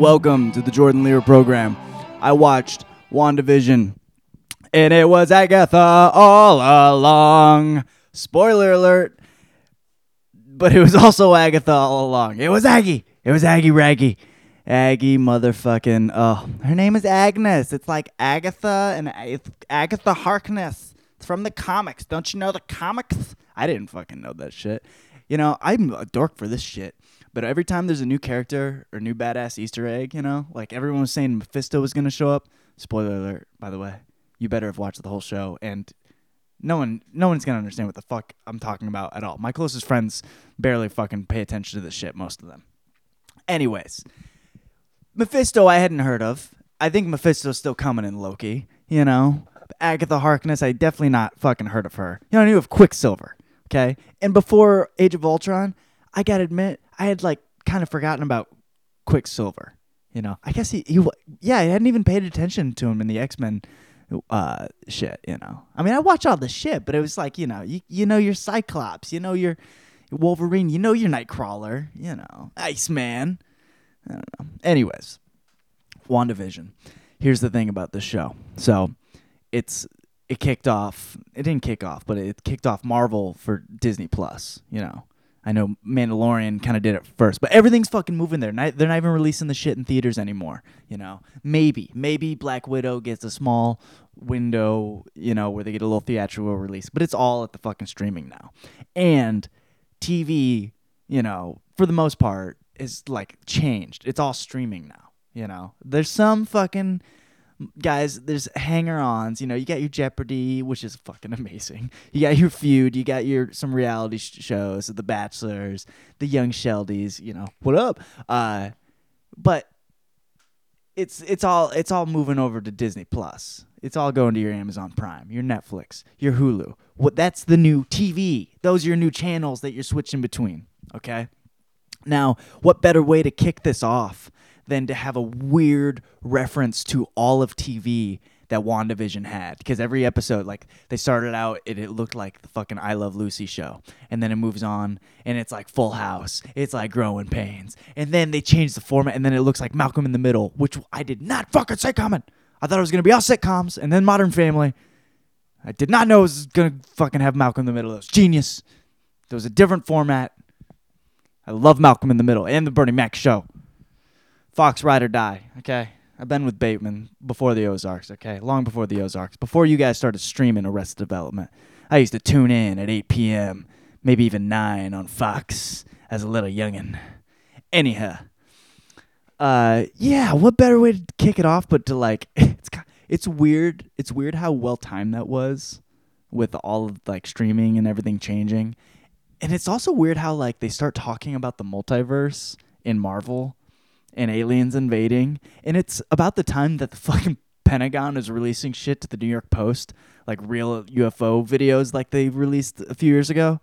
Welcome to the Jordan Leer program. I watched WandaVision, and it was Agatha all along. Spoiler alert. But it was also Agatha all along. It was Aggie. It was Aggie Raggy. Aggie motherfucking. Oh, her name is Agnes. It's like Agatha and Agatha Harkness. It's from the comics. Don't you know the comics? I didn't fucking know that shit. You know, I'm a dork for this shit. But every time there's a new character or new badass Easter egg, you know, like everyone was saying Mephisto was gonna show up. Spoiler alert, by the way. You better have watched the whole show, and no one, no one's gonna understand what the fuck I'm talking about at all. My closest friends barely fucking pay attention to this shit. Most of them. Anyways, Mephisto I hadn't heard of. I think Mephisto's still coming in Loki. You know, Agatha Harkness I definitely not fucking heard of her. You know, I knew of Quicksilver. Okay, and before Age of Ultron, I gotta admit I had like kind of forgotten about Quicksilver. You know, I guess he, he yeah, I hadn't even paid attention to him in the X Men uh shit, you know. I mean, I watch all the shit, but it was like, you know, you you know your Cyclops, you know your Wolverine, you know your Nightcrawler, you know, Iceman. I don't know. Anyways, WandaVision. Here's the thing about the show. So, it's it kicked off. It didn't kick off, but it kicked off Marvel for Disney Plus, you know. I know Mandalorian kind of did it first, but everything's fucking moving there. Not, they're not even releasing the shit in theaters anymore. You know, maybe, maybe Black Widow gets a small window, you know, where they get a little theatrical release, but it's all at the fucking streaming now. And TV, you know, for the most part, is like changed. It's all streaming now. You know, there's some fucking guys, there's hanger-ons. You know, you got your Jeopardy, which is fucking amazing. You got your Feud. You got your some reality sh- shows, The Bachelors, The Young Sheldys. You know, what up? Uh, but it's it's all it's all moving over to Disney Plus. It's all going to your Amazon Prime, your Netflix, your Hulu. What that's the new TV. Those are your new channels that you're switching between. Okay. Now, what better way to kick this off than to have a weird reference to all of TV that WandaVision had. Because every episode, like they started out, it, it looked like the fucking I Love Lucy show. And then it moves on and it's like Full House. It's like Growing Pains. And then they changed the format and then it looks like Malcolm in the Middle, which I did not fucking say coming. I thought it was going to be all sitcoms and then Modern Family. I did not know it was going to fucking have Malcolm in the Middle. It was genius. There was a different format. I love Malcolm in the Middle and the Bernie Mac show. Fox Ride or Die. Okay, I've been with Bateman before the Ozarks. Okay, long before the Ozarks, before you guys started streaming Arrested Development. I used to tune in at 8 p.m., maybe even 9 on Fox as a little youngin'. Anyhow, uh, yeah, what better way to kick it off but to like it's it's weird. It's weird how well timed that was with all of like streaming and everything changing. And it's also weird how like they start talking about the multiverse in Marvel and aliens invading. And it's about the time that the fucking Pentagon is releasing shit to the New York Post, like real UFO videos like they released a few years ago.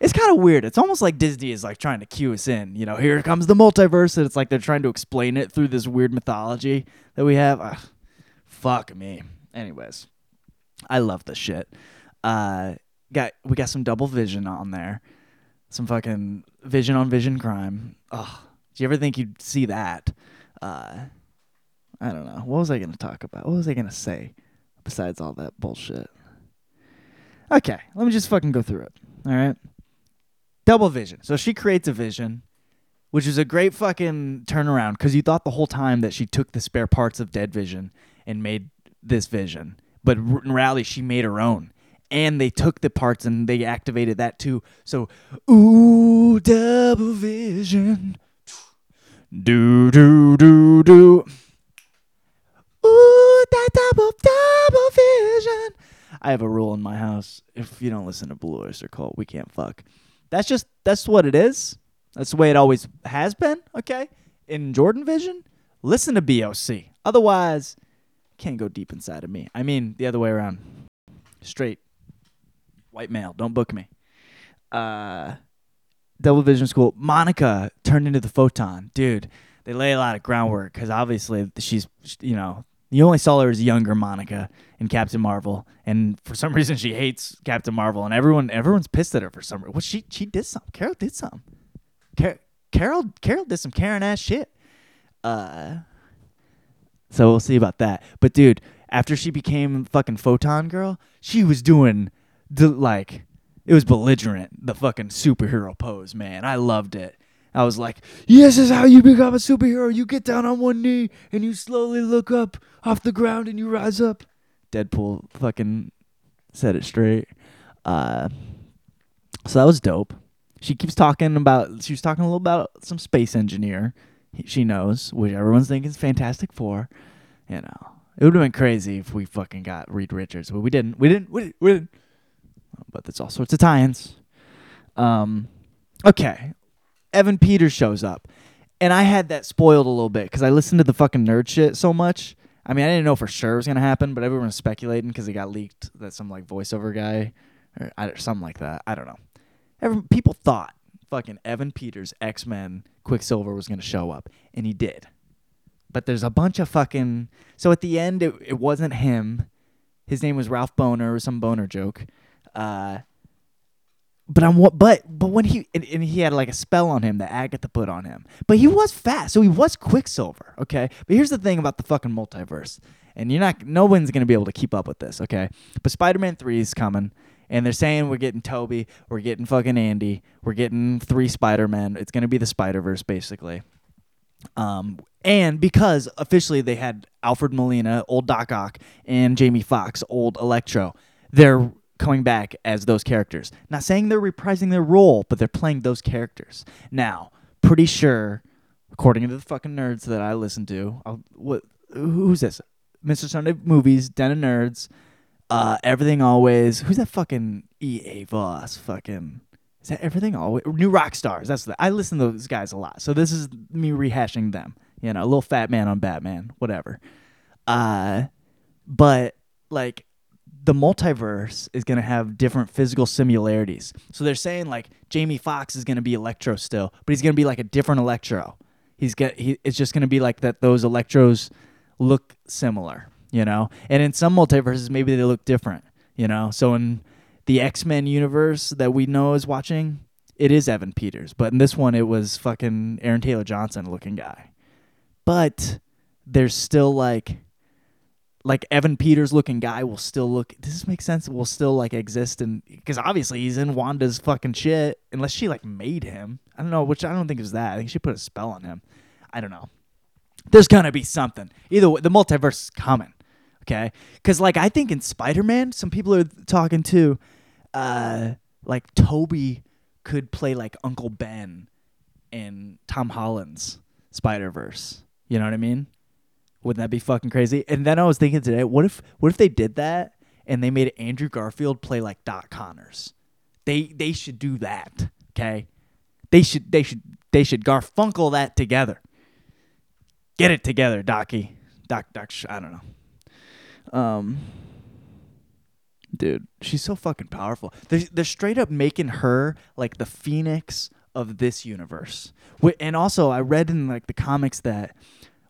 It's kind of weird. It's almost like Disney is like trying to cue us in. You know, here comes the multiverse, and it's like they're trying to explain it through this weird mythology that we have. Ugh, fuck me. Anyways, I love this shit. Uh, got we got some double vision on there, some fucking vision on vision crime. Ugh, do you ever think you'd see that? Uh, I don't know. What was I going to talk about? What was I going to say besides all that bullshit? Okay, let me just fucking go through it. All right. Double vision. So she creates a vision, which is a great fucking turnaround because you thought the whole time that she took the spare parts of Dead Vision and made this vision. But in reality, she made her own. And they took the parts and they activated that too. So, ooh, double vision. Do do do do. Ooh, that double double vision. I have a rule in my house: if you don't listen to Blue Oyster Cult, we can't fuck. That's just that's what it is. That's the way it always has been. Okay, in Jordan Vision, listen to BOC. Otherwise, can't go deep inside of me. I mean, the other way around. Straight white male. Don't book me. Uh, Double Vision School, Monica turned into the photon, dude. They lay a lot of groundwork because obviously she's, you know, you only saw her as younger Monica in Captain Marvel, and for some reason she hates Captain Marvel, and everyone everyone's pissed at her for some reason. Well, she she did something. Carol did something. Car- Carol Carol did some Karen ass shit. Uh, so we'll see about that. But dude, after she became fucking photon girl, she was doing the like it was belligerent, the fucking superhero pose, man. I loved it. I was like, "Yes, this is how you become a superhero. You get down on one knee and you slowly look up off the ground and you rise up." Deadpool fucking said it straight. Uh, so that was dope. She keeps talking about. She was talking a little about some space engineer. She knows, which everyone's thinking is Fantastic Four. You know, it would have been crazy if we fucking got Reed Richards, but we didn't. We didn't. We didn't. We didn't. But there's all sorts of tie-ins. Um, okay, Evan Peters shows up, and I had that spoiled a little bit because I listened to the fucking nerd shit so much. I mean, I didn't know for sure it was gonna happen, but everyone was speculating because it got leaked that some like voiceover guy or, or something like that. I don't know. Every, people thought fucking Evan Peters, X Men, Quicksilver was gonna show up, and he did. But there's a bunch of fucking. So at the end, it, it wasn't him. His name was Ralph Bohner or some Boner joke. Uh, but I'm what? But but when he and, and, he had like a spell on him that Agatha put on him. But he was fast, so he was Quicksilver. Okay. But here's the thing about the fucking multiverse, and you're not. No one's gonna be able to keep up with this. Okay. But Spider-Man Three is coming, and they're saying we're getting Tobey, we're getting fucking Andy, we're getting three Spider-Men. It's gonna be the Spider-Verse basically. Um, and because officially they had Alfred Molina, old Doc Ock, and Jamie Foxx, old Electro, they're coming back as those characters. Not saying they're reprising their role, but they're playing those characters. Now, pretty sure, according to the fucking nerds that I listen to, I'll, what who's this? Mr. Sunday Movies, Den of Nerds, uh, Everything Always. Who's that fucking EA Voss? Fucking is that Everything Always? New Rockstars. That's the I listen to those guys a lot. So this is me rehashing them. You know, a little fat man on Batman, whatever. Uh, but like the multiverse is going to have different physical similarities. So they're saying like Jamie Foxx is going to be Electro still, but he's going to be like a different Electro. He's get he it's just going to be like that those Electros look similar, you know? And in some multiverses maybe they look different, you know? So in the X-Men universe that we know is watching, it is Evan Peters, but in this one it was fucking Aaron Taylor Johnson looking guy. But there's still like like Evan Peters looking guy will still look. Does this make sense? Will still like exist and because obviously he's in Wanda's fucking shit. Unless she like made him. I don't know. Which I don't think is that. I think she put a spell on him. I don't know. There's gonna be something. Either way, the multiverse is coming. Okay, because like I think in Spider Man, some people are talking too. Uh, like Tobey could play like Uncle Ben in Tom Holland's Spider Verse. You know what I mean? Wouldn't that be fucking crazy? And then I was thinking today, what if what if they did that and they made Andrew Garfield play like Doc Connors? They they should do that. Okay, they should they should they should Garfunkel that together. Get it together, Docky. Doc Doc. I don't know. Um, dude, she's so fucking powerful. They're, they're straight up making her like the phoenix of this universe. And also, I read in like the comics that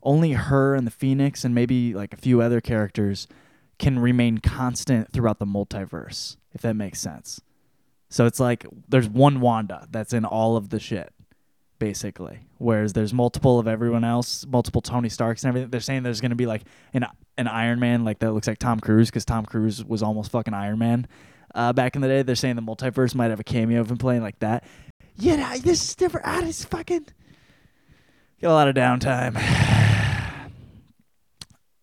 only her and the Phoenix and maybe like a few other characters can remain constant throughout the multiverse, if that makes sense. So it's like there's one Wanda that's in all of the shit, basically. Whereas there's multiple of everyone else, multiple Tony Starks and everything. They're saying there's gonna be like an an Iron Man like that looks like Tom Cruise because Tom Cruise was almost fucking Iron Man uh, back in the day. They're saying the multiverse might have a cameo of him playing like that. Yeah, this is different. Ah, this fucking get a lot of downtime.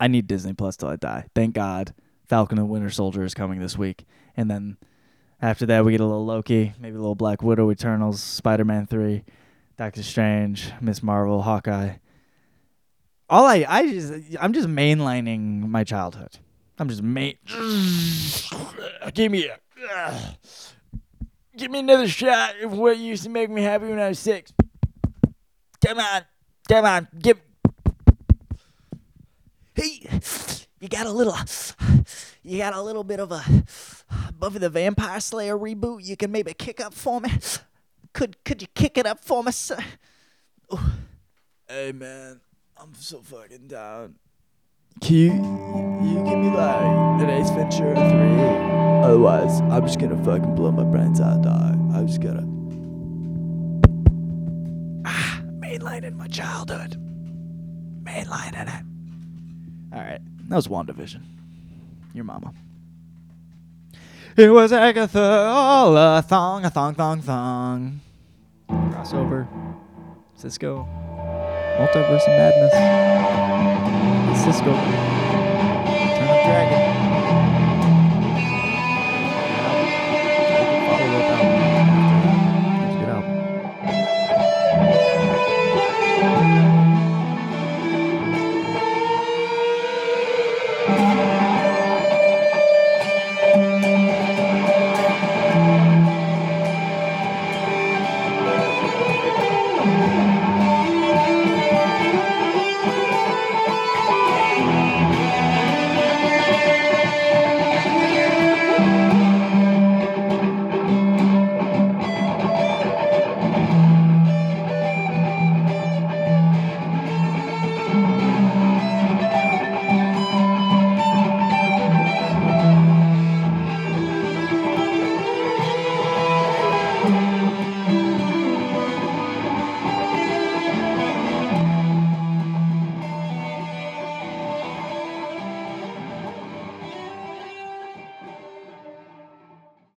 I need Disney Plus till I die. Thank God. Falcon and Winter Soldier is coming this week, and then after that we get a little Loki, maybe a little Black Widow, Eternals, Spider Man three, Doctor Strange, Miss Marvel, Hawkeye. All I I just I'm just mainlining my childhood. I'm just main. Give me a. Give me another shot of what used to make me happy when I was six. Come on, come on, give hey, you got a little, you got a little bit of a Buffy the Vampire Slayer reboot. You can maybe kick up for me. Could could you kick it up for me, sir? Oh. Hey man, I'm so fucking down. Can you, you give me like an Ace Ventura 3? Otherwise, I'm just gonna fucking blow my brains out, dog. I'm just gonna. Ah, mainline in my childhood. main line in it. All right, that was WandaVision. Your mama. It was Agatha all a thong, a thong, thong, thong. Crossover. Cisco. Multiverse of Madness. Cisco. Turn of Dragon.